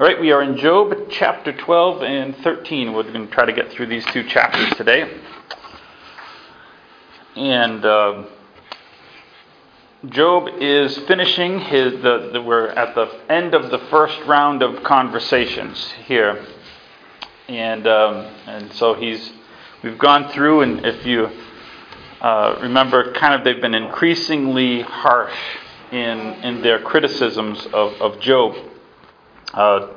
All right, we are in Job chapter 12 and 13. We're going to try to get through these two chapters today. And uh, Job is finishing his. The, the, we're at the end of the first round of conversations here, and um, and so he's. We've gone through, and if you uh, remember, kind of they've been increasingly harsh in in their criticisms of, of Job. Uh,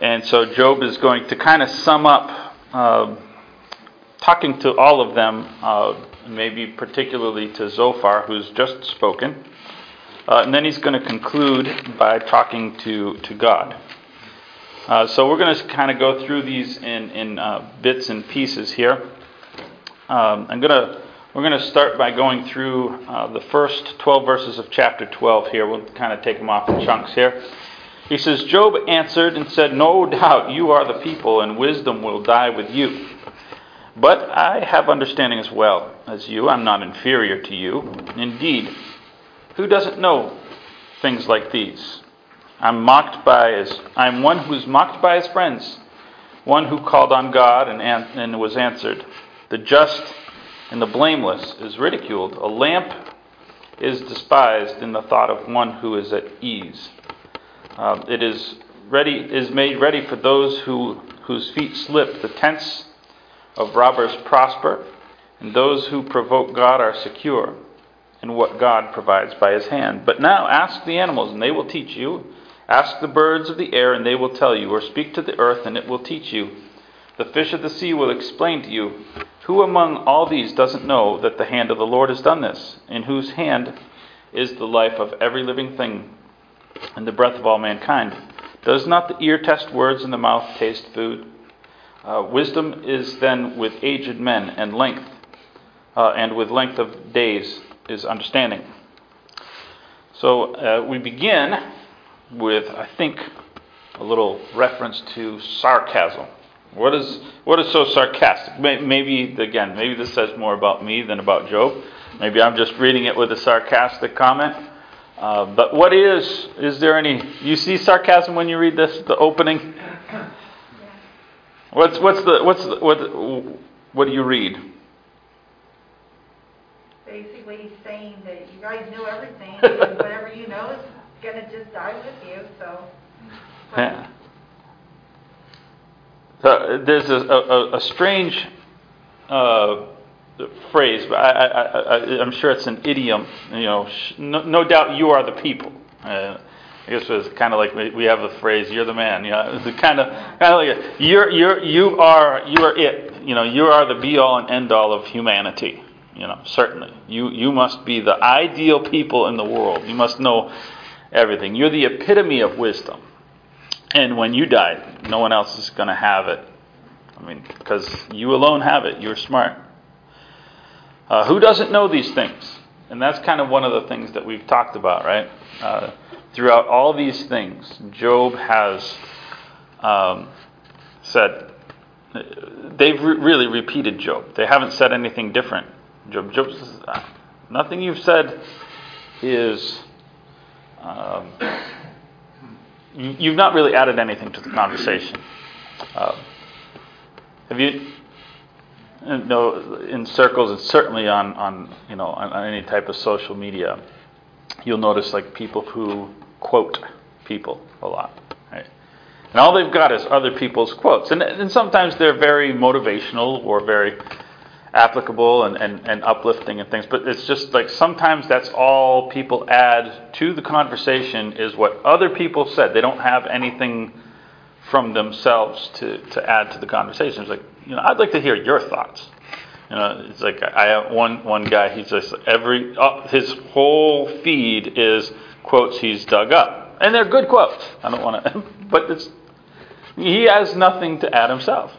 and so Job is going to kind of sum up, uh, talking to all of them, uh, maybe particularly to Zophar, who's just spoken. Uh, and then he's going to conclude by talking to, to God. Uh, so we're going to kind of go through these in, in uh, bits and pieces here. Um, I'm going to we're going to start by going through the first 12 verses of chapter 12 here. We'll kind of take them off in chunks here. He says, Job answered and said, No doubt you are the people, and wisdom will die with you. But I have understanding as well as you. I'm not inferior to you. Indeed, who doesn't know things like these? I'm mocked by his, I'm one who's mocked by his friends, one who called on God and, and was answered. The just and the blameless is ridiculed. A lamp is despised in the thought of one who is at ease. Uh, it is ready is made ready for those who whose feet slip. The tents of robbers prosper, and those who provoke God are secure in what God provides by his hand. But now ask the animals, and they will teach you. Ask the birds of the air, and they will tell you, or speak to the earth, and it will teach you. The fish of the sea will explain to you. Who among all these doesn't know that the hand of the Lord has done this, in whose hand is the life of every living thing and the breath of all mankind. Does not the ear test words and the mouth taste food? Uh, wisdom is then with aged men, and length, uh, and with length of days is understanding. So uh, we begin with, I think, a little reference to sarcasm. What is what is so sarcastic? Maybe again, maybe this says more about me than about Job. Maybe I'm just reading it with a sarcastic comment. Uh, but what is, is there any, you see sarcasm when you read this, the opening? What's, what's the, what's the, what, what do you read? Basically, he's saying that you guys know everything, and whatever you know is going to just die with you, so. Yeah. So there's a, a, a strange uh, phrase, but I, I, I'm sure it's an idiom. You know, no, no, doubt you are the people. Uh, I guess it's kind of like we have the phrase "you're the man." You know, it's kind of kind of like you're you're you are you are it. You know, you are the be all and end all of humanity. You know, certainly you you must be the ideal people in the world. You must know everything. You're the epitome of wisdom. And when you die, no one else is going to have it. I mean, because you alone have it. You're smart. Uh, who doesn't know these things? And that's kind of one of the things that we've talked about, right? Uh, throughout all these things, Job has um, said, they've re- really repeated Job. They haven't said anything different. Job, Job says, uh, nothing you've said is. Um, you've not really added anything to the conversation. Uh, have you no, in circles, and certainly on, on you know on, on, any type of social media, you'll notice like people who quote people a lot, right? And all they've got is other people's quotes, and, and sometimes they're very motivational or very applicable and, and, and uplifting and things. But it's just like sometimes that's all people add to the conversation is what other people said. They don't have anything from themselves to, to add to the conversation. It's like, you know, I'd like to hear your thoughts. You know, it's like I have one one guy. He's just every uh, his whole feed is quotes he's dug up, and they're good quotes. I don't want to, but it's he has nothing to add himself.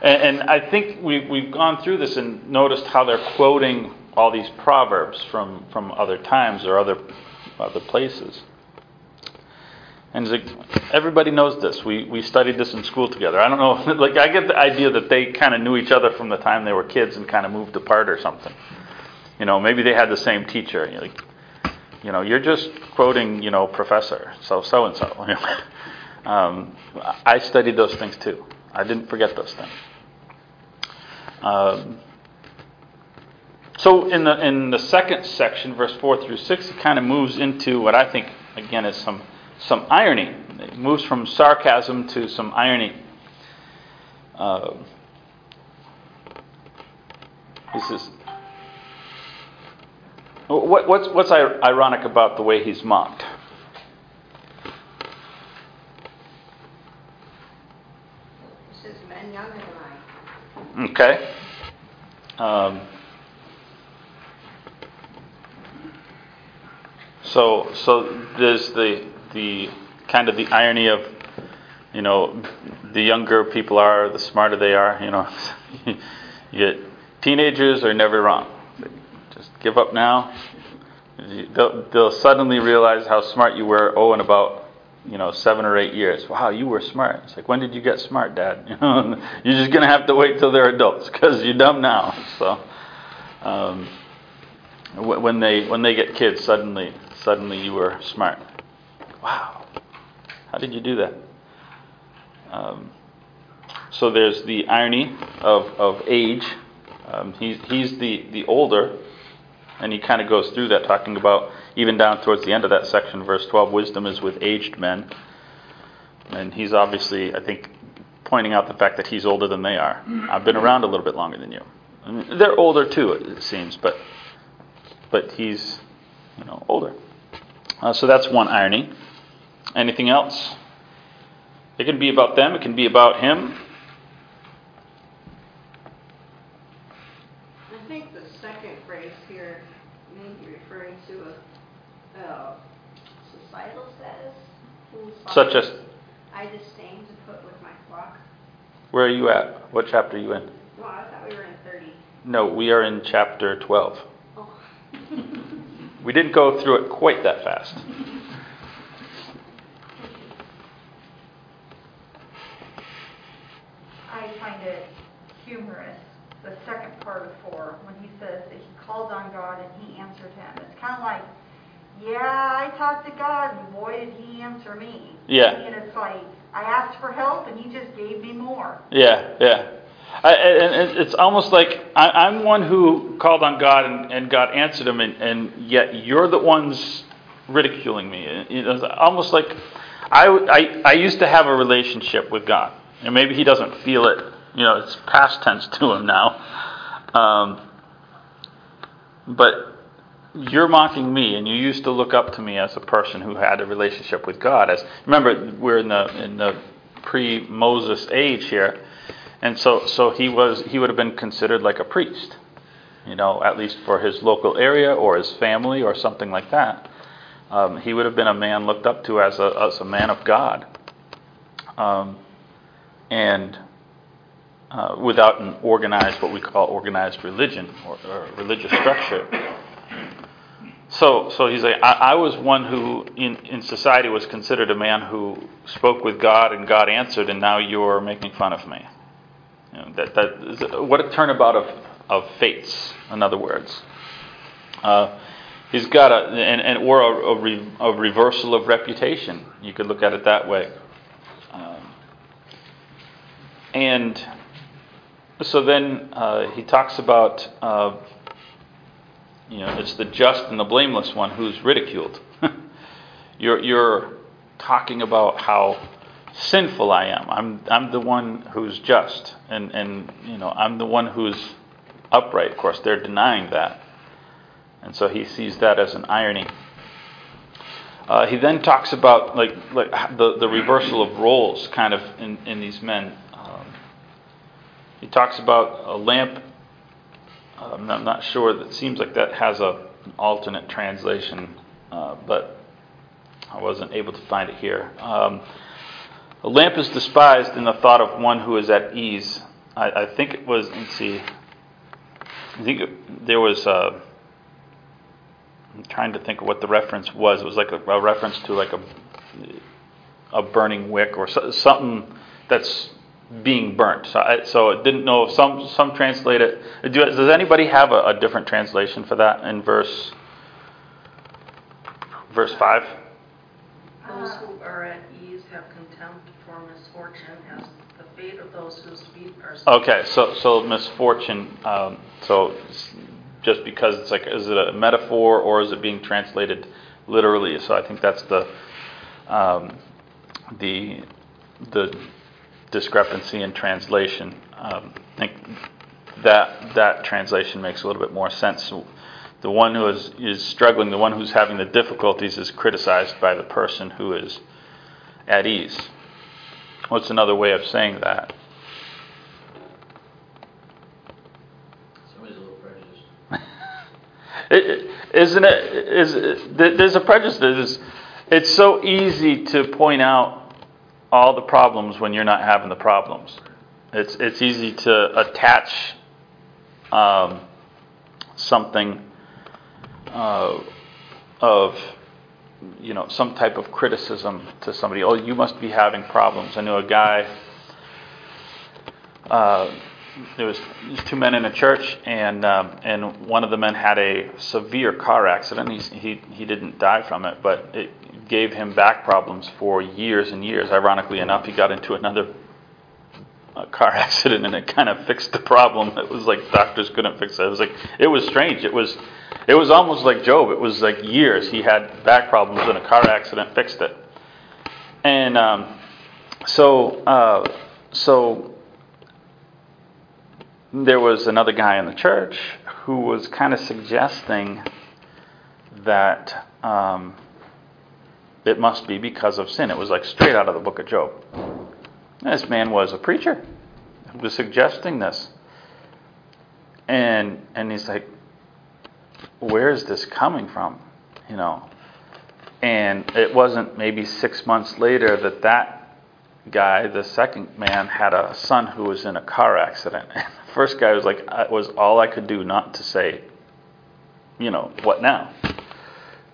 And, and I think we we've gone through this and noticed how they're quoting all these proverbs from from other times or other other places. And like, everybody knows this. We, we studied this in school together. I don't know, like, I get the idea that they kind of knew each other from the time they were kids and kind of moved apart or something. You know, maybe they had the same teacher. You're like, you know, you're just quoting, you know, professor, so so and so. I studied those things too. I didn't forget those things. Um, so in the in the second section, verse four through six, it kind of moves into what I think again is some some irony. It moves from sarcasm to some irony. Uh, he says, what, what's, what's ironic about the way he's mocked? He says, men younger than I. Okay. Um, so, so there's the the kind of the irony of, you know, the younger people are, the smarter they are. You know, you teenagers are never wrong. Just give up now. They'll, they'll suddenly realize how smart you were. Oh, in about you know seven or eight years. Wow, you were smart. It's like when did you get smart, Dad? You know, you're just gonna have to wait till they're adults because you're dumb now. So. Um, when they when they get kids, suddenly suddenly you were smart. Wow, how did you do that? Um, so there's the irony of, of age. Um, he's, he's the, the older, and he kind of goes through that, talking about, even down towards the end of that section, verse 12, wisdom is with aged men. And he's obviously, I think, pointing out the fact that he's older than they are. I've been around a little bit longer than you. I mean, they're older too, it seems, but but he's you know older. Uh, so that's one irony. Anything else? It can be about them, it can be about him. I think the second phrase here may be referring to a uh, societal status. Such as? I disdain to put with my flock. Where are you at? What chapter are you in? Well, I thought we were in 30. No, we are in chapter 12. Oh. we didn't go through it quite that fast. find it humorous, the second part of four, when he says that he called on God and he answered him. It's kind of like, yeah, I talked to God and boy did he answer me. Yeah. And it's like, I asked for help and he just gave me more. Yeah, yeah. I, and it's almost like I, am one who called on God and, and God answered him, and, and, yet you're the ones ridiculing me. It's almost like I, I, I used to have a relationship with God, and maybe He doesn't feel it you know, it's past tense to him now. Um, but you're mocking me, and you used to look up to me as a person who had a relationship with God. As remember, we're in the in the pre-Moses age here, and so so he was he would have been considered like a priest, you know, at least for his local area or his family or something like that. Um, he would have been a man looked up to as a as a man of God. Um, and uh, without an organized, what we call organized religion or, or religious structure. So, so he's like, I, I, was one who in, in society was considered a man who spoke with God and God answered, and now you're making fun of me. You know, that, that is, what a turnabout of, of fates, in other words. Uh, he's got a, and, and or a, a, re, a, reversal of reputation. You could look at it that way. Um, and so then uh, he talks about, uh, you know, it's the just and the blameless one who's ridiculed. you're, you're talking about how sinful I am. I'm, I'm the one who's just, and, and you know, I'm the one who's upright. Of course, they're denying that, and so he sees that as an irony. Uh, he then talks about like, like the, the reversal of roles, kind of in, in these men. He talks about a lamp. I'm not, sure. That seems like that has a, an alternate translation, uh, but I wasn't able to find it here. Um, a lamp is despised in the thought of one who is at ease. I, I think it was. Let's see. I think it, there was. Uh, I'm trying to think of what the reference was. It was like a, a reference to like a a burning wick or so, something that's being burnt. So I, so I didn't know if some some translate it. Do, does anybody have a, a, different translation for that in verse verse five? Those who are at ease have contempt contempt for misfortune as the fate of those whose feet are. Okay, so so misfortune. Um, so just because it's like, is it a metaphor or is it being translated literally? So I think that's the um, the the discrepancy in translation. Um, I think that that translation makes a little bit more sense. The one who is, is struggling, the one who's having the difficulties, is criticized by the person who is at ease. What's another way of saying that? Somebody's a little prejudiced. It, isn't it? Is there's a prejudice. It's so easy to point out all the problems when you're not having the problems. It's it's easy to attach um, something uh, of you know some type of criticism to somebody. Oh, you must be having problems. I knew a guy. Uh, there was two men in a church, and um, and one of the men had a severe car accident. He he he didn't die from it, but it gave him back problems for years and years. Ironically enough, he got into another car accident, and it kind of fixed the problem. It was like doctors couldn't fix it. It was like it was strange. It was it was almost like Job. It was like years he had back problems, and a car accident fixed it. And um, so uh, so there was another guy in the church who was kind of suggesting that um, it must be because of sin. It was like straight out of the book of Job. This man was a preacher who was suggesting this. And and he's like, where is this coming from? You know. And it wasn't maybe six months later that that guy, the second man, had a son who was in a car accident. And the first guy was like, it was all I could do not to say, you know, what now?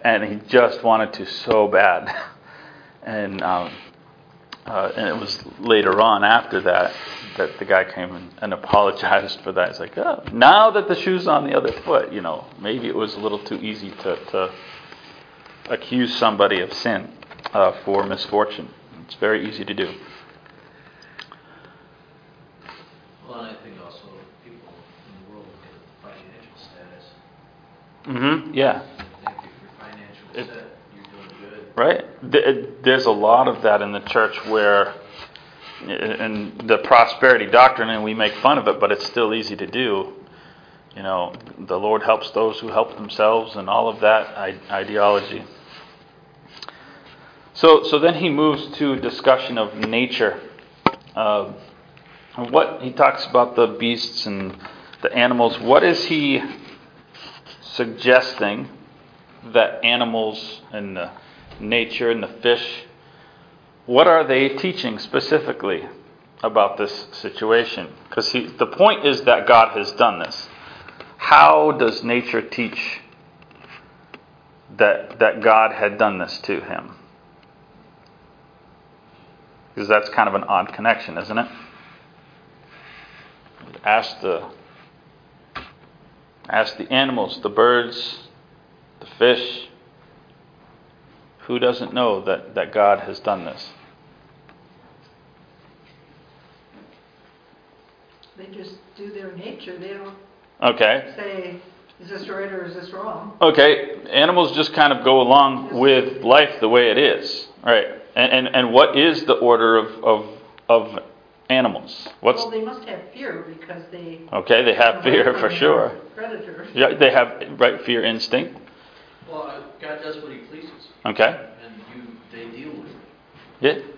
And he just wanted to so bad. And um, uh, and it was later on after that that the guy came and, and apologized for that. He's like, oh, now that the shoe's on the other foot, you know, maybe it was a little too easy to, to accuse somebody of sin uh, for misfortune. It's very easy to do. Well, I think also people in the world look at financial status. Mm-hmm. Yeah. I think if you're financially It- set, you're doing good. Right. There's a lot of that in the church where, in the prosperity doctrine, and we make fun of it, but it's still easy to do. You know, the Lord helps those who help themselves, and all of that ideology. So, so then he moves to discussion of nature. Uh, what he talks about the beasts and the animals. What is he suggesting that animals and the nature and the fish, what are they teaching specifically about this situation? Because the point is that God has done this. How does nature teach that that God had done this to him? Because that's kind of an odd connection, isn't it? Ask the ask the animals, the birds, the fish, who doesn't know that, that God has done this? They just do their nature. They don't Okay. say, is this right or is this wrong? Okay, animals just kind of go along with life the way it is. Right. And and, and what is the order of, of of animals? What's Well, they must have fear because they. okay, they have fear for sure. Predators. Yeah, they have right fear instinct. Well, uh, God does what He pleases, Okay. and you, they deal with it. Yeah.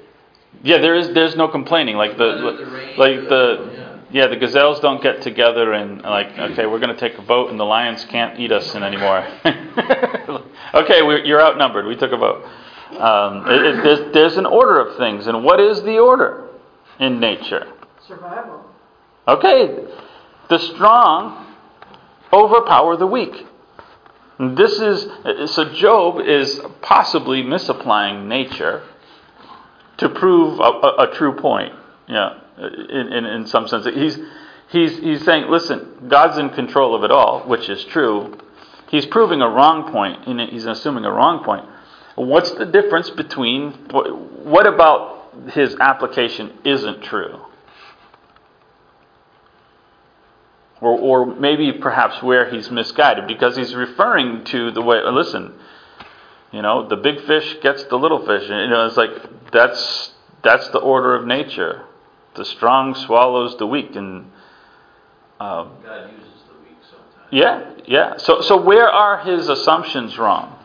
Yeah, there is there's no complaining. Like the Whether the rain like the yeah. yeah, the gazelles don't get together and like, okay, we're going to take a vote, and the lions can't eat us in anymore. okay, We're you're outnumbered. We took a vote. Um, it, it, there's, there's an order of things, and what is the order in nature? Survival. Okay, the strong overpower the weak. This is so. Job is possibly misapplying nature to prove a, a, a true point. Yeah, in, in in some sense, he's he's he's saying, listen, God's in control of it all, which is true. He's proving a wrong point, and he's assuming a wrong point. What's the difference between what about his application isn't true. Or, or maybe perhaps where he's misguided because he's referring to the way, listen, you know, the big fish gets the little fish. You know, it's like that's that's the order of nature. The strong swallows the weak, and um, God uses the weak sometimes. yeah, yeah. So so where are his assumptions wrong?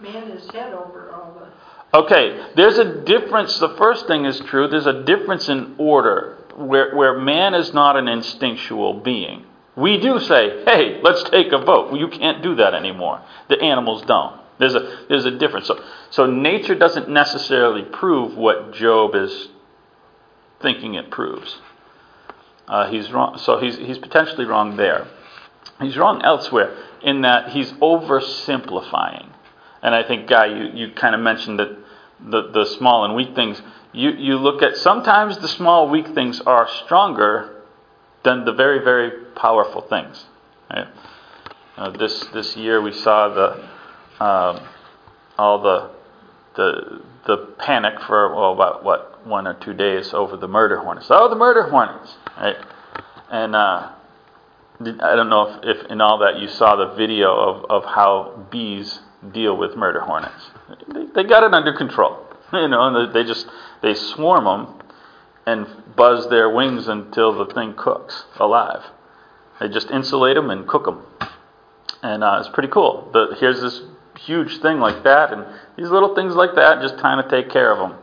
Man is head over all the, Okay, there's a difference. The first thing is true. There's a difference in order where, where man is not an instinctual being. We do say, hey, let's take a vote. Well, you can't do that anymore. The animals don't. There's a, there's a difference. So, so nature doesn't necessarily prove what Job is thinking it proves. Uh, he's wrong. So he's, he's potentially wrong there. He's wrong elsewhere in that he's oversimplifying. And I think, Guy, you, you kind of mentioned that the, the small and weak things. You, you look at sometimes the small, weak things are stronger than the very, very powerful things. Right? Uh, this this year we saw the um, all the the the panic for well about what one or two days over the murder hornets. Oh, the murder hornets! Right? And uh, I don't know if, if in all that you saw the video of, of how bees deal with murder hornets. They, they got it under control. You know, and they just they swarm them and buzz their wings until the thing cooks alive. They just insulate them and cook them, and uh, it's pretty cool. The, here's this huge thing like that, and these little things like that just kind of take care of them.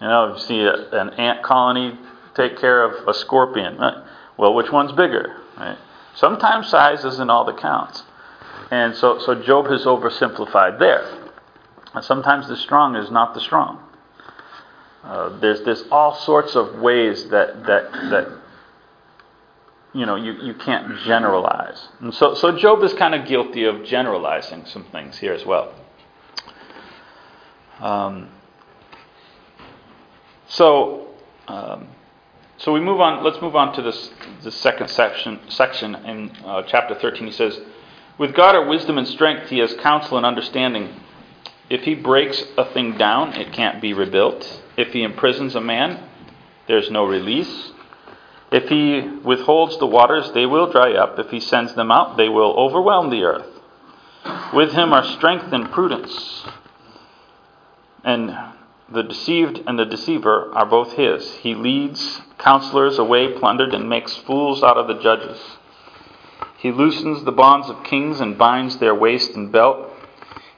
You know, you see a, an ant colony take care of a scorpion. Right? Well, which one's bigger? Right? Sometimes size isn't all that counts. And so, so Job has oversimplified there. And sometimes the strong is not the strong. Uh, there's, there's all sorts of ways that, that, that you know, you, you can't generalize. And so, so Job is kind of guilty of generalizing some things here as well. Um, so, um, so we move on. Let's move on to this the second section. Section in uh, chapter 13. He says, "With God are wisdom and strength. He has counsel and understanding. If He breaks a thing down, it can't be rebuilt. If He imprisons a man, there's no release. If He withholds the waters, they will dry up. If He sends them out, they will overwhelm the earth. With Him are strength and prudence, and the deceived and the deceiver are both his. He leads counselors away plundered and makes fools out of the judges. He loosens the bonds of kings and binds their waist and belt.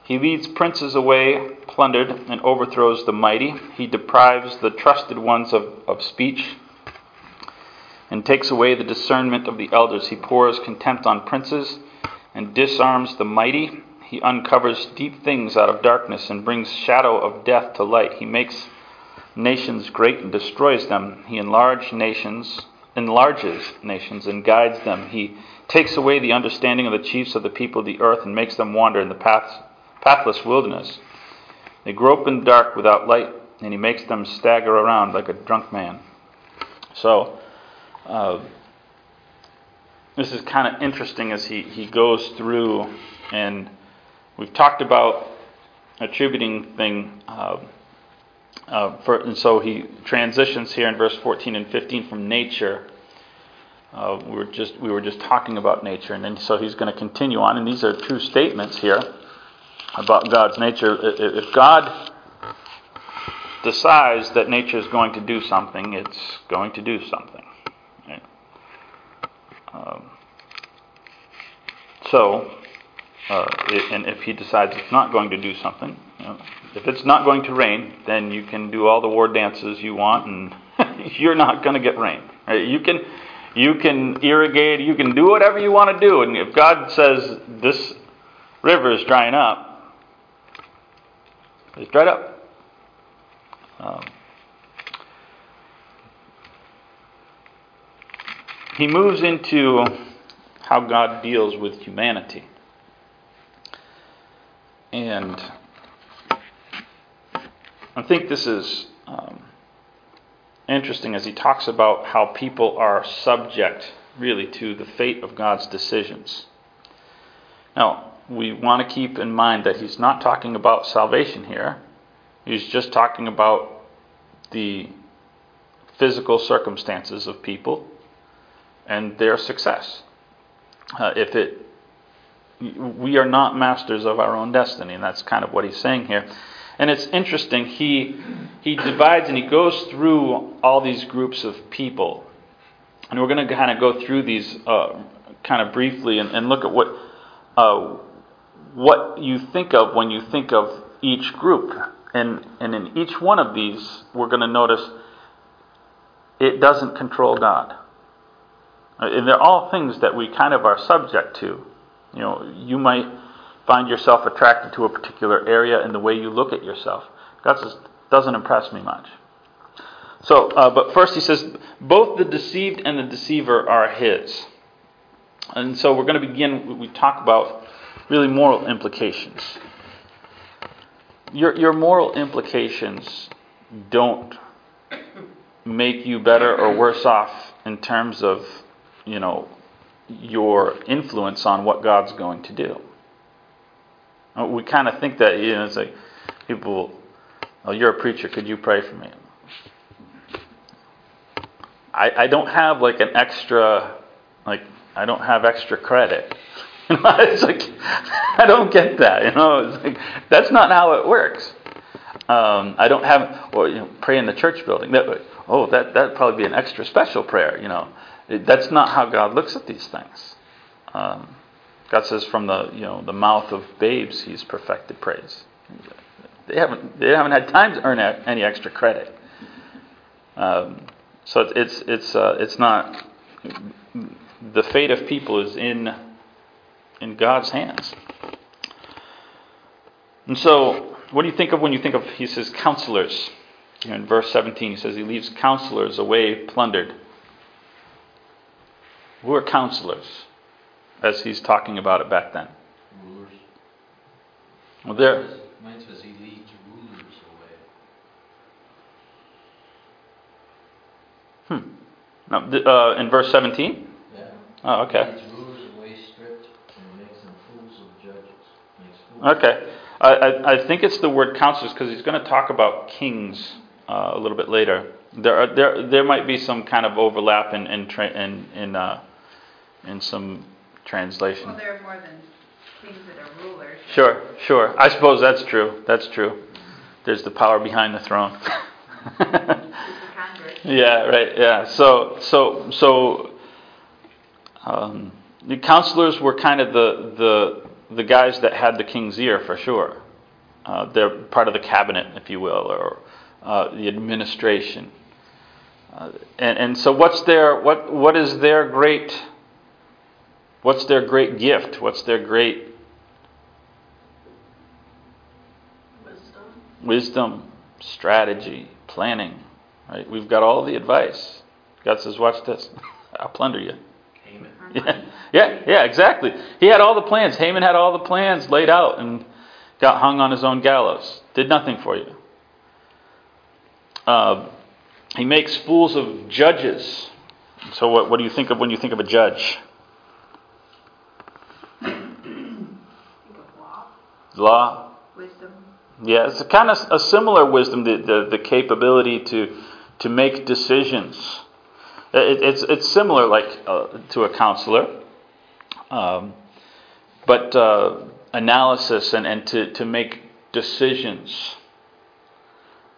He leads princes away plundered and overthrows the mighty. He deprives the trusted ones of, of speech and takes away the discernment of the elders. He pours contempt on princes and disarms the mighty. He uncovers deep things out of darkness and brings shadow of death to light. He makes nations great and destroys them. He enlarges nations, enlarges nations and guides them. He takes away the understanding of the chiefs of the people of the earth and makes them wander in the paths, pathless wilderness. They grope in the dark without light, and he makes them stagger around like a drunk man. So, uh, this is kind of interesting as he, he goes through and We've talked about attributing thing, uh, uh, for, and so he transitions here in verse 14 and 15 from nature. Uh, we were just we were just talking about nature, and then so he's going to continue on, and these are true statements here about God's nature. If God decides that nature is going to do something, it's going to do something. Um, so uh, and if he decides it's not going to do something, you know, if it's not going to rain, then you can do all the war dances you want, and you're not going to get rain. Right? You can, you can irrigate, you can do whatever you want to do, and if God says this river is drying up, it's dried up. Um, he moves into how God deals with humanity. And I think this is um, interesting as he talks about how people are subject, really, to the fate of God's decisions. Now, we want to keep in mind that he's not talking about salvation here. He's just talking about the physical circumstances of people and their success. Uh, if it, we are not masters of our own destiny, and that's kind of what he's saying here. And it's interesting. He he divides and he goes through all these groups of people, and we're going to kind of go through these uh, kind of briefly and, and look at what uh, what you think of when you think of each group. And and in each one of these, we're going to notice it doesn't control God. And they're all things that we kind of are subject to. You know, you might find yourself attracted to a particular area in the way you look at yourself. God says, doesn't impress me much. So, uh, but first he says, both the deceived and the deceiver are his. And so we're going to begin, we talk about really moral implications. Your, your moral implications don't make you better or worse off in terms of, you know, your influence on what God's going to do. Uh, we kind of think that, you know, it's like people, oh, you're a preacher, could you pray for me? I, I don't have like an extra, like, I don't have extra credit. It's like, I don't get that, you know, it's like, that's not how it works. Um, I don't have, or you know, pray in the church building. That, oh, that that'd probably be an extra special prayer. You know, it, that's not how God looks at these things. Um, God says, from the you know the mouth of babes, He's perfected praise. They haven't they haven't had time to earn any extra credit. Um, so it's it's uh, it's not the fate of people is in in God's hands. And so, what do you think of when you think of he says counselors? in verse 17, he says he leaves counselors away plundered. Who are counselors? As he's talking about it back then. Rulers. Well, there. Mine says he leads rulers away. Hmm. Now, uh, in verse 17? Yeah. Oh, okay. He leads rulers away stripped and makes them fools of judges. Makes fools. Okay. I, I, I think it's the word counselors because he's going to talk about kings uh, a little bit later. There, are, there, there might be some kind of overlap in in tra- in in, uh, in some translation. Well, there are more than kings that are rulers. Sure, sure. I suppose that's true. That's true. There's the power behind the throne. It's the Congress. yeah, right. Yeah. So, so, so, um, the counselors were kind of the the the guys that had the king's ear for sure. Uh, they're part of the cabinet, if you will, or uh, the administration. Uh, and, and so, what's their what what is their great what's their great gift? What's their great Wisdom. wisdom, strategy, planning? Right? We've got all the advice. God says, "Watch this. I'll plunder you." Yeah, yeah, yeah, exactly. He had all the plans. Haman had all the plans laid out and got hung on his own gallows. Did nothing for you. Uh, he makes fools of judges. So, what, what do you think of when you think of a judge? Law. Law. Wisdom. Yeah, it's a kind of a similar wisdom, the, the, the capability to to make decisions. It, it's it's similar, like uh, to a counselor, um, but uh, analysis and, and to, to make decisions.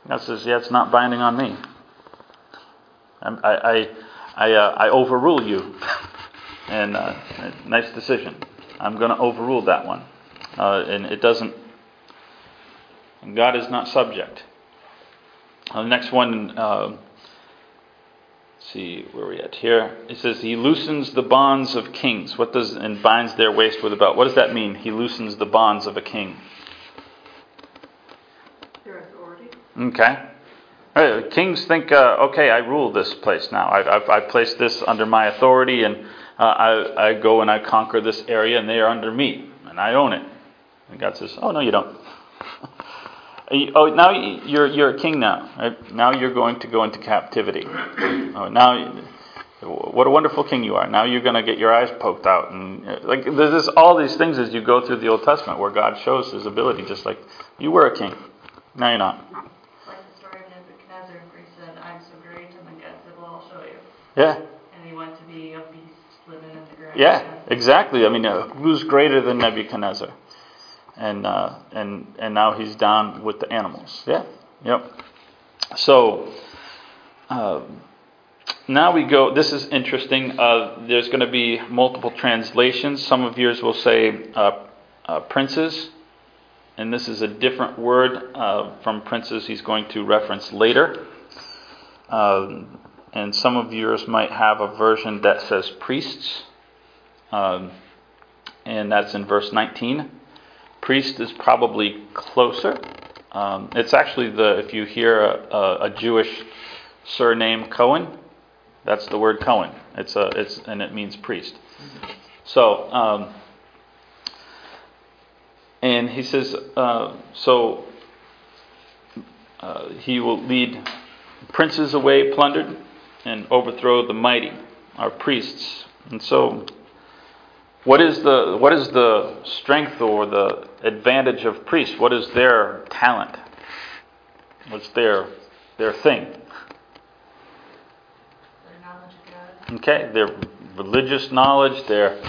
God says, yeah, it's not binding on me. I I I, uh, I overrule you, and uh, nice decision. I'm going to overrule that one, uh, and it doesn't. And God is not subject. Uh, the next one, uh, see where we at here. It says he loosens the bonds of kings. What does and binds their waist with a belt? What does that mean? He loosens the bonds of a king. Their authority. Okay. Right, kings think, uh, okay, I rule this place now. I've, I've, I've placed this under my authority, and uh, I, I go and I conquer this area, and they are under me, and I own it. And God says, oh, no, you don't. Oh, now you're, you're a king now. Right? Now you're going to go into captivity. Oh, now, what a wonderful king you are. Now you're going to get your eyes poked out. And uh, like there's this, all these things as you go through the Old Testament where God shows his ability, just like you were a king. Now you're not. Like the story of Nebuchadnezzar, where he said, I'm so great, and then God said, well, I'll show you. Yeah. And he went to be a beast living in the ground. Yeah, exactly. I mean, uh, who's greater than Nebuchadnezzar? And uh, and and now he's down with the animals. Yeah. Yep. So um, now we go. This is interesting. Uh, there's going to be multiple translations. Some of yours will say uh, uh, princes, and this is a different word uh, from princes. He's going to reference later. Um, and some of yours might have a version that says priests, um, and that's in verse 19. Priest is probably closer. Um, it's actually the if you hear a, a, Jewish surname Cohen, that's the word Cohen. It's a it's and it means priest. So um, and he says uh, so uh, he will lead princes away plundered and overthrow the mighty, our priests. And so, what is the what is the strength or the advantage of priests? What is their talent? What's their their thing? Their knowledge of God. Okay, their religious knowledge, their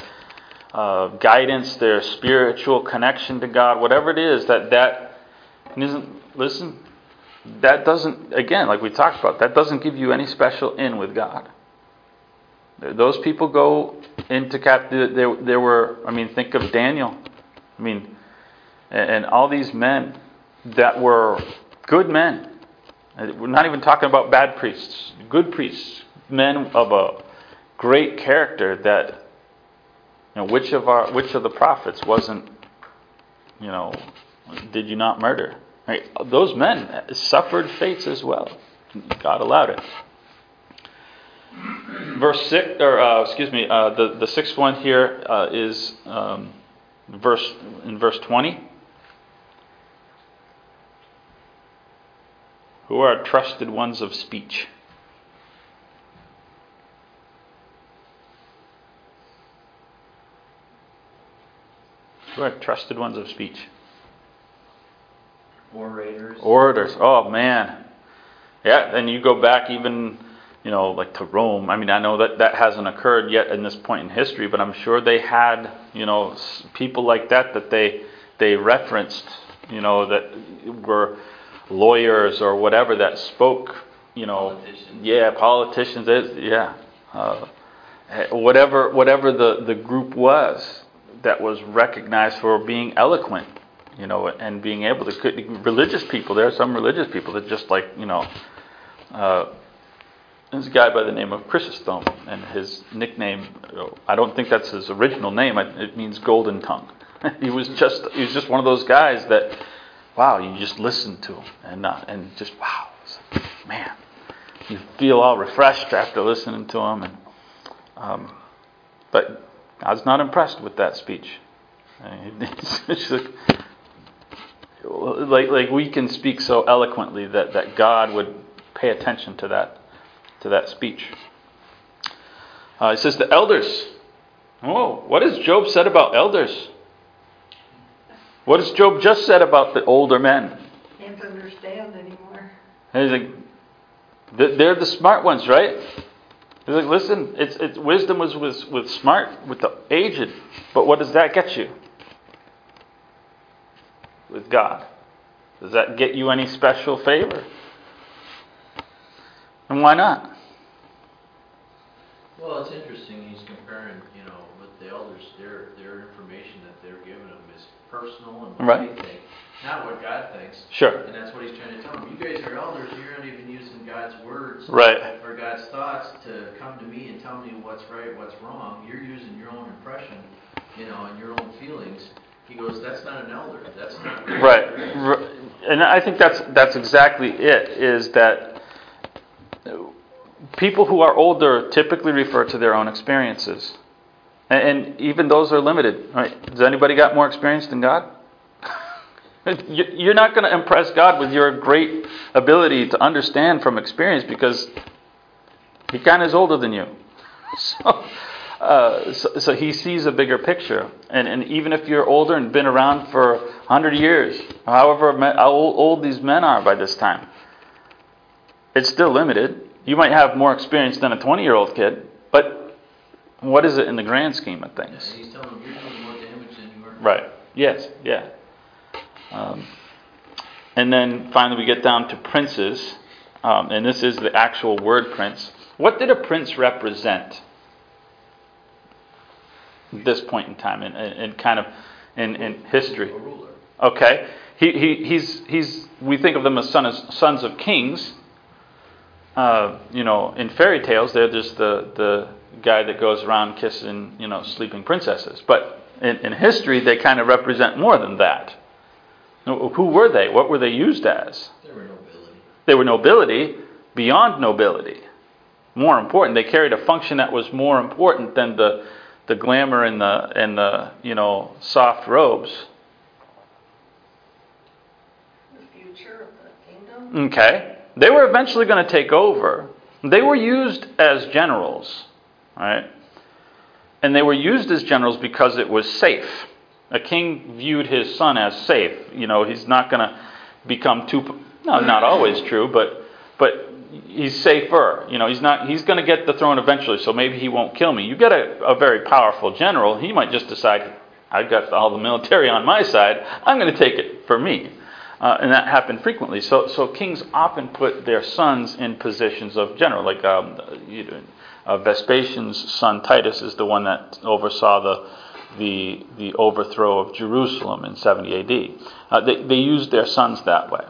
uh, guidance, their spiritual connection to God, whatever it is that that isn't. Listen, that doesn't, again, like we talked about, that doesn't give you any special in with God. Those people go into captivity. There, there were, I mean, think of Daniel. I mean, and, and all these men that were good men. We're not even talking about bad priests, good priests, men of a great character. That, you know, which of our, which of the prophets wasn't, you know, did you not murder? Right? Those men suffered fates as well. God allowed it. Verse six, or uh, excuse me, uh, the the sixth one here uh, is um, verse in verse twenty. Who are trusted ones of speech? Who are trusted ones of speech? Orators. Orators. Oh man. Yeah, and you go back even, you know, like to Rome. I mean, I know that that hasn't occurred yet in this point in history, but I'm sure they had, you know, people like that that they they referenced, you know, that were lawyers or whatever that spoke, you know, Politicians. yeah, politicians. is, Yeah, uh, whatever whatever the the group was that was recognized for being eloquent you know, and being able to religious people. There are some religious people that just like you know. Uh, there's a guy by the name of Chrysostom, and his nickname. I don't think that's his original name. It means golden tongue. he was just he was just one of those guys that, wow, you just listen to him and uh, and just wow, man, you feel all refreshed after listening to him. And um, but God's not impressed with that speech. It's like, like like we can speak so eloquently that, that God would pay attention to that to that speech. Uh, he says the elders. Oh, what has Job said about elders? What has Job just said about the older men? Can't understand anymore. And he's like, they're the smart ones, right? He's like, listen, it's, it's wisdom was with, with smart, with the aged, but what does that get you? with God? Does that get you any special favor? And why not? Well, it's interesting. He's comparing, you know, with the elders, their their information that they're giving them is personal and what right. they think, not what God thinks. Sure. And that's what he's trying to tell them. You guys are elders. You're not even using God's words right. or God's thoughts to come to me and tell me what's right, what's wrong. You're using your own impression, you know, and your own feelings he goes, that's not an elder. That's not right. And I think that's that's exactly it. Is that people who are older typically refer to their own experiences, and, even those are limited. Right? Does anybody got more experience than God? You're not going to impress God with your great ability to understand from experience because He kind of is older than you. So uh, so, so he sees a bigger picture. And, and even if you're older and been around for 100 years, however how old old these men are by this time, it's still limited. You might have more experience than a 20 year old kid, but what is it in the grand scheme of And things? he's telling them, you're doing more damage than you are. Right. Yes. Yeah. Um, and then finally, we get down to princes, um, and this is the actual word prince. What did a prince represent? At this point in time, in kind of in, in history. A ruler. Okay. He, he, he's, he's, we think of them as, son, as sons of kings. Uh, you know, in fairy tales, they're just the, the guy that goes around kissing, you know, sleeping princesses. But in, in history, they kind of represent more than that. Who were they? What were they used as? They were nobility. They were nobility beyond nobility. More important, they carried a function that was more important than the, the glamour and the, and the, you know, soft robes. The future of the kingdom. Okay. They were eventually going to take over. They were used as generals, right? And they were used as generals because it was safe. A king viewed his son as safe. You know, he's not going to become too no, not always true, but but he's safer. You know, he's not he's going to get the throne eventually, so maybe he won't kill me. You get a, a very powerful general, he might just decide I've got all the military on my side. I'm going to take it for me. Uh, and that happened frequently. So, so kings often put their sons in positions of general. Like um, you know, uh, Vespasian's son Titus is the one that oversaw the the the overthrow of Jerusalem in 70 A.D. Uh, they they used their sons that way.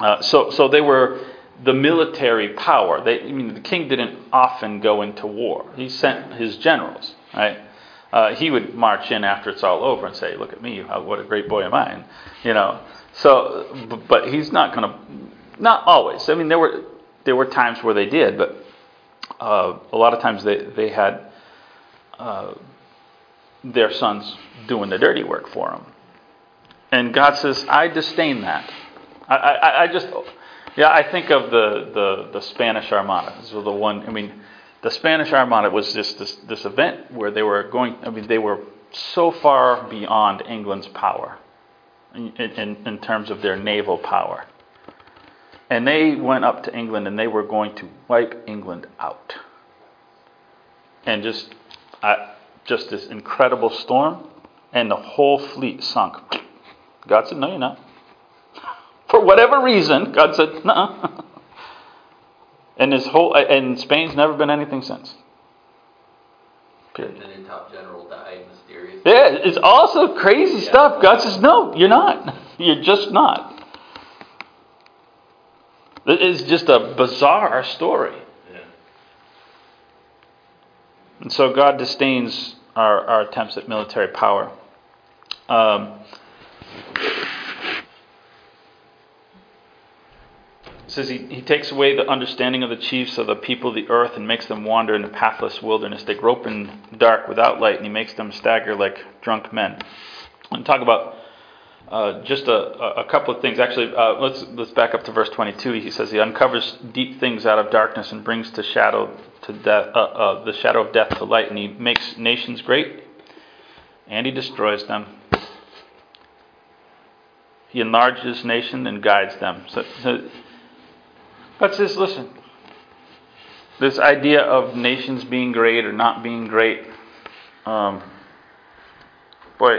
Uh, so so they were the military power. They, I mean, the king didn't often go into war. He sent his generals, right? Uh, he would march in after it's all over and say, "Look at me! How, what a great boy am I!" And, you know. So, but he's not going to. Not always. I mean, there were there were times where they did, but uh, a lot of times they they had uh, their sons doing the dirty work for them. And God says, "I disdain that. I, I, I just." Yeah, I think of the, the, the Spanish Armada. Was the one. I mean, the Spanish Armada was just this this event where they were going. I mean, they were so far beyond England's power in, in, terms of their naval power. And they went up to England and they were going to wipe England out. And just, just this incredible storm, and the whole fleet sunk. God said, No, you're not. For whatever reason, God said, No. And this whole, and Spain's never been anything since. Period. Top general. Yeah, it's also crazy stuff. God says, no, you're not. You're just not. It is just a bizarre story. Yeah. And so God disdains our, our attempts at military power. Um, says he, he takes away the understanding of the chiefs of the people of the earth and makes them wander in the pathless wilderness. They grope in dark without light, and he makes them stagger like drunk men. And talk about uh, just a, a couple of things. Actually, uh, let's let's back up to verse 22. He says he uncovers deep things out of darkness and brings to shadow to uh, uh, the shadow of death to light, and he makes nations great, and he destroys them. He enlarges nation and guides them. So, so Says, listen, this idea of nations being great or not being great, um, boy,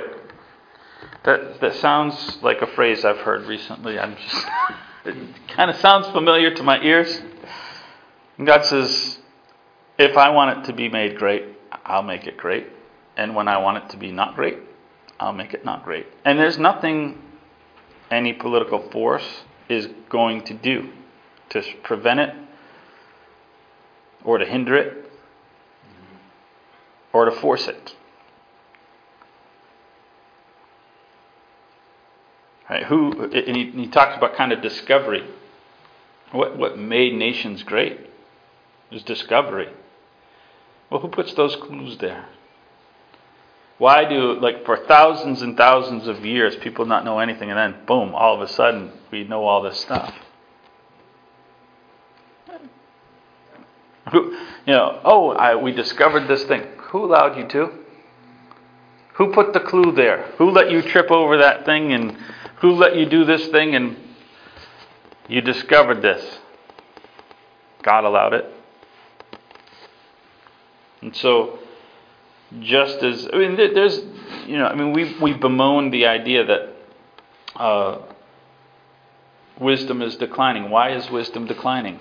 that that sounds like a phrase I've heard recently. I'm just it kind of sounds familiar to my ears. And God says, if I want it to be made great, I'll make it great. And when I want it to be not great, I'll make it not great. And there's nothing any political force is going to do to prevent it or to hinder it or to force it. Right, who and he, he talks about kind of discovery. What what made nations great is discovery. Well, who puts those clues there? Why do like for thousands and thousands of years people not know anything, and then boom, all of a sudden we know all this stuff? Who, you know, oh, I, we discovered this thing. Who allowed you to? Who put the clue there? Who let you trip over that thing and who let you do this thing and you discovered this? God allowed it. And so, just as, I mean, there's, you know, I mean, we, we bemoan the idea that uh, wisdom is declining. Why is wisdom declining?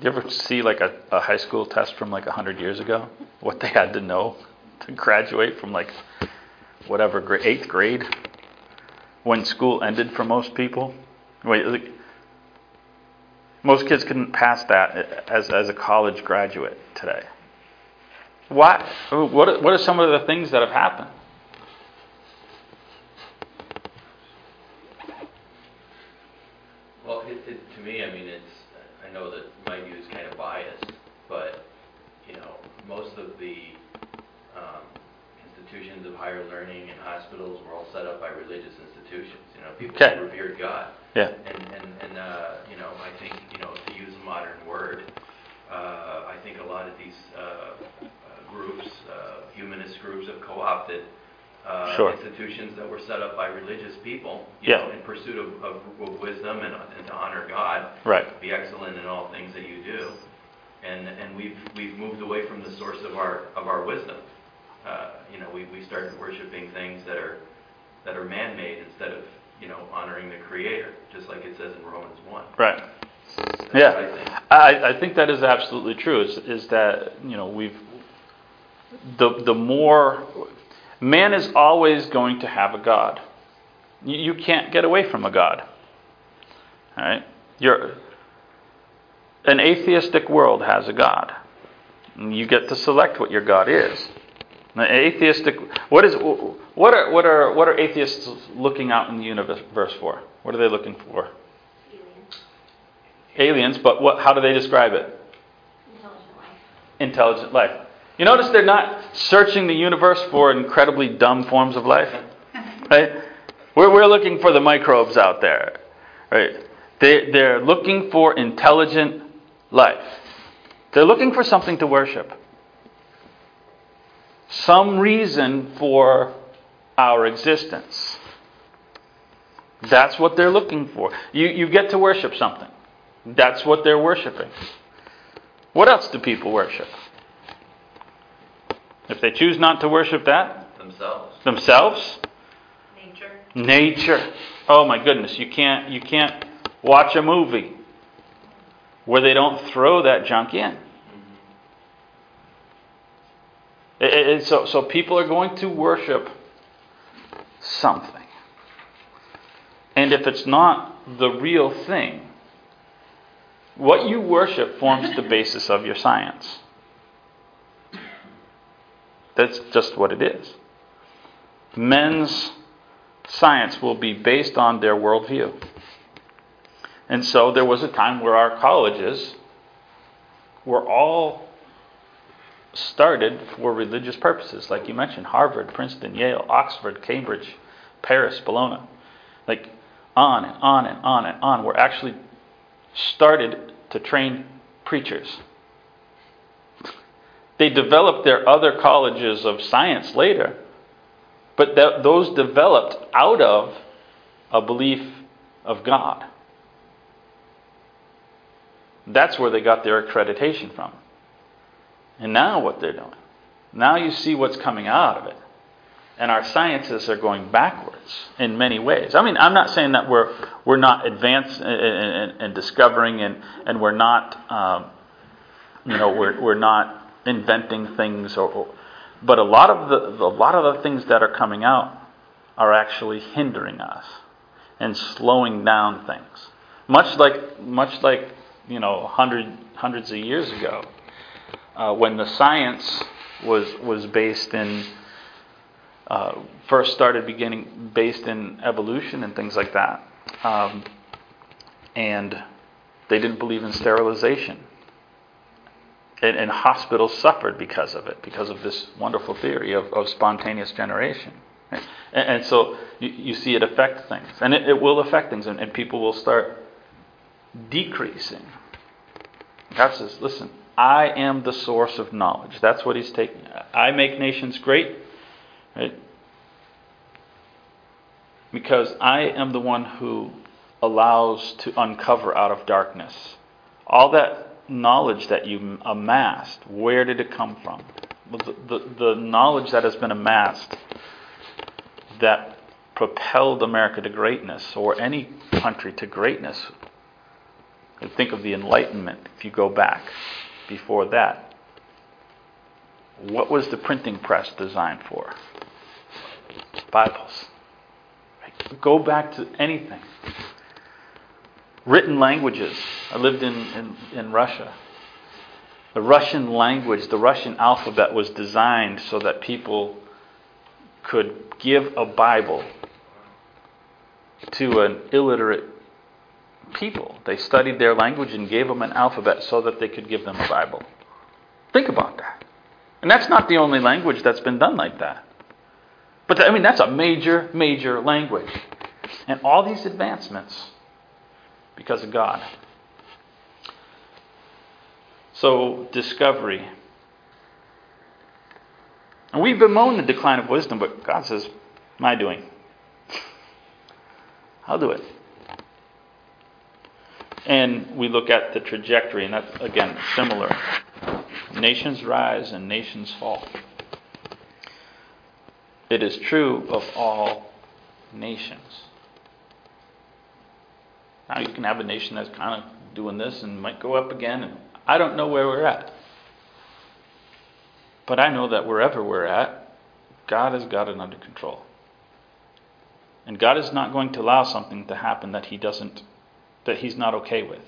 Do you ever see like a, a high school test from like 100 years ago? What they had to know to graduate from like whatever, grade, eighth grade? When school ended for most people? Wait, like, most kids couldn't pass that as, as a college graduate today. Why? What what are some of the things that have happened? Well, it, it, to me, I mean, it's, I know that my view is kind of biased, but, you know, most of the, um, institutions of higher learning and hospitals were all set up by religious institutions, you know, people Okay. who revered God. Yeah. And, and, and, uh, you know, I think, you know, to use a modern word, uh, I think a lot of these, uh, uh, groups, uh, humanist groups have co-opted, uh, Sure. institutions that were set up by religious people, you Yeah. know, in pursuit of, of, of wisdom and, and to honor God Right. be excellent in all things that you do. And, and we've, we've moved away from the source of our, of our wisdom. Uh, you know, we, we started worshiping things that are, that are man-made instead of, you know, honoring the Creator, just like it says in Romans 1. Right. That's Yeah. I think. I, I think that is absolutely true. Is, is that you know we've the the more man is always going to have a god. You, you can't get away from a god. All right. You're an atheistic world has a god. You get to select what your god is. An atheistic. What is what are what are what are atheists looking out in the universe for? What are they looking for? aliens, but what, how do they describe it? Intelligent life. Intelligent life. You notice they're not searching the universe for incredibly dumb forms of life, right? We're, we're looking for the microbes out there, right? They, they're looking for intelligent life. They're looking for something to worship. Some reason for our existence. That's what they're looking for. You, you get to worship something. That's what they're worshiping. What else do people worship? If they choose not to worship that, Themselves. themselves, Nature. nature. Oh my goodness, you can't you can't watch a movie where they don't throw that junk in. So, so people are going to worship something. And if it's not the real thing, what you worship forms the basis of your science. That's just what it is. Men's science will be based on their worldview. And so there was a time where our colleges were all started for religious purposes, like you mentioned Harvard, Princeton, Yale, Oxford, Cambridge, Paris, Bologna. Like on and on and on and on. Were actually started to train preachers. They developed their other colleges of science later, but that, those developed out of a belief of God. That's where they got their accreditation from. And now what they're doing. Now you see what's coming out of it. And our scientists are going backwards in many ways. I mean, I'm not saying that we're, we're not advanced uh, uh, uh, and, discovering and, and we're not, um, you know, we're, we're not inventing things or, or, but a lot of the, a lot of the things that are coming out are actually hindering us and slowing down things. Much like, much like, you know, hundred, hundreds of years ago, uh, when the science was, was based in, uh, first started beginning based in evolution and things like that. Um, and they didn't believe in sterilization. And, and, hospitals suffered because of it, because of this wonderful theory of, of spontaneous generation. And, and, so you, you, see it affect things. And it, it will affect things, and, and people will start decreasing. God says, listen, I am the source of knowledge. That's what he's taking. I make nations great, right? Because I am the one who allows to uncover out of darkness. All that knowledge that you amassed, where did it come from? The, the, the knowledge that has been amassed that propelled America to greatness, or any country to greatness. Think of the Enlightenment if you go back before that. What was the printing press designed for? Bibles. Go back to anything. Written languages. I lived in, in, in Russia. The Russian language, the Russian alphabet was designed so that people could give a Bible to an illiterate people. They studied their language and gave them an alphabet so that they could give them a Bible. Think about that. And that's not the only language that's been done like that. But I mean, that's a major, major language. And all these advancements because of God. So, discovery. And we bemoan the decline of wisdom, but God says, My doing. I'll do it. And we look at the trajectory, and that's, again, similar. Nations rise and nations fall. It is true of all nations. Now, you can have a nation that's kind of doing this and might go up again, and I don't know where we're at. But I know that wherever we're at, God has got it under control. And God is not going to allow something to happen that he doesn't that he's not okay with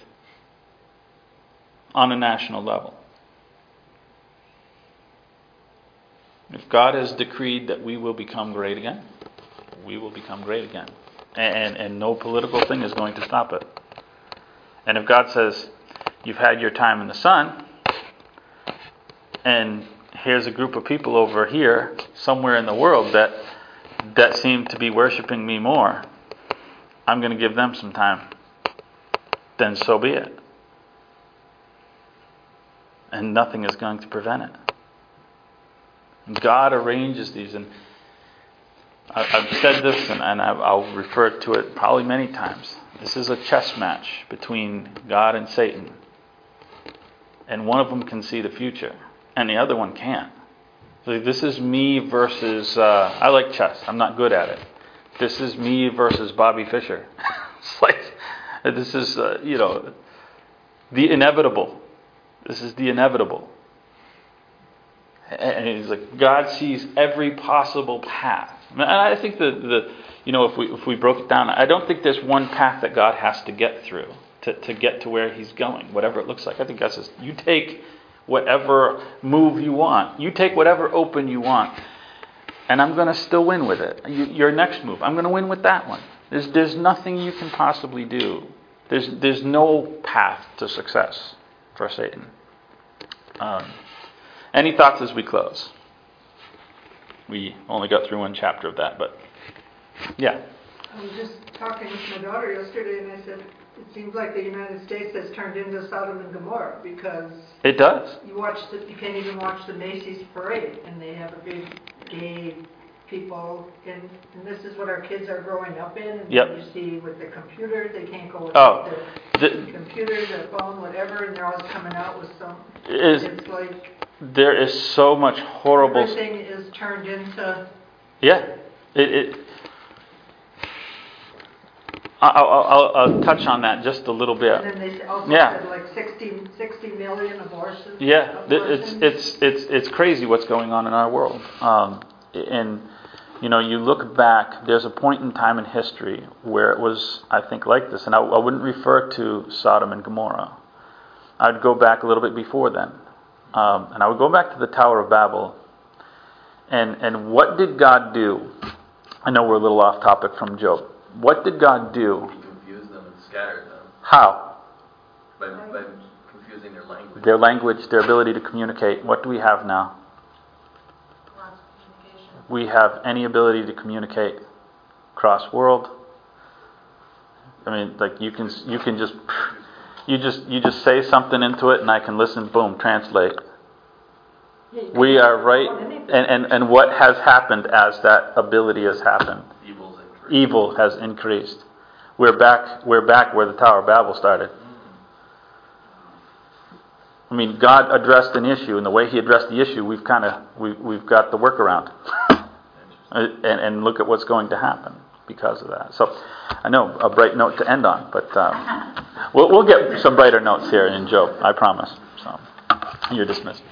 on a national level. If God has decreed that we will become great again, we will become great again. And, and no political thing is going to stop it. And if God says, you've had your time in the sun, and here's a group of people over here, somewhere in the world, that, that seem to be worshiping me more, I'm going to give them some time. Then so be it. And nothing is going to prevent it. God arranges these, and I've said this, and, I'll refer to it probably many times. This is a chess match between God and Satan. And one of them can see the future, and the other one can't. So this is me versus, uh, I like chess, I'm not good at it. This is me versus Bobby Fischer. it's like, this is, uh, you know, the inevitable. This is the inevitable. And he's like, God sees every possible path. And I think that the, you know, if we if we broke it down, I don't think there's one path that God has to get through to, to get to where He's going, whatever it looks like. I think God says, you take whatever move you want, you take whatever open you want, and I'm going to still win with it. You, your next move, I'm going to win with that one. There's there's nothing you can possibly do. There's there's no path to success for Satan. Um, any thoughts as we close? We only got through one chapter of that, but yeah. I was just talking with my daughter yesterday, and I said, it seems like the United States has turned into Sodom and Gomorrah because it does. You watch the, you can't even watch the Macy's parade, and they have a big gay people, and, and this is what our kids are growing up in. And yep. You see with the computer, they can't go without oh, the, the computer, the phone, whatever, and they're always coming out with some. Is, it's like there is so much horrible. Everything is turned into. Yeah, it. it I'll, I'll, I'll, touch on that just a little bit. And then they also yeah. said like 60, 60 million abortions. Yeah, it's it's it's it's crazy what's going on in our world. Um, and you know, you look back. There's a point in time in history where it was, I think, like this. And I, I wouldn't refer to Sodom and Gomorrah. I'd go back a little bit before then. Um, and I would go back to the Tower of Babel. And, and what did God do? I know we're a little off topic from Job. What did God do? He confused them and scattered them. How? By, by confusing their language. Their language, their ability to communicate. What do we have now? We have any ability to communicate cross world. I mean, like you can you can just You just you just say something into it, and I can listen. Boom, translate. Yeah, We are right, and, and, and what has happened as that ability has happened? Evil has increased. We're back, we're back where the Tower of Babel started. Mm-hmm. I mean, God addressed an issue, and the way He addressed the issue, we've kind of, we, we've got the workaround. and, and look at what's going to happen because of that. So, I know, a bright note to end on, but um, we'll, we'll get some brighter notes here in Job, I promise. So, you're dismissed.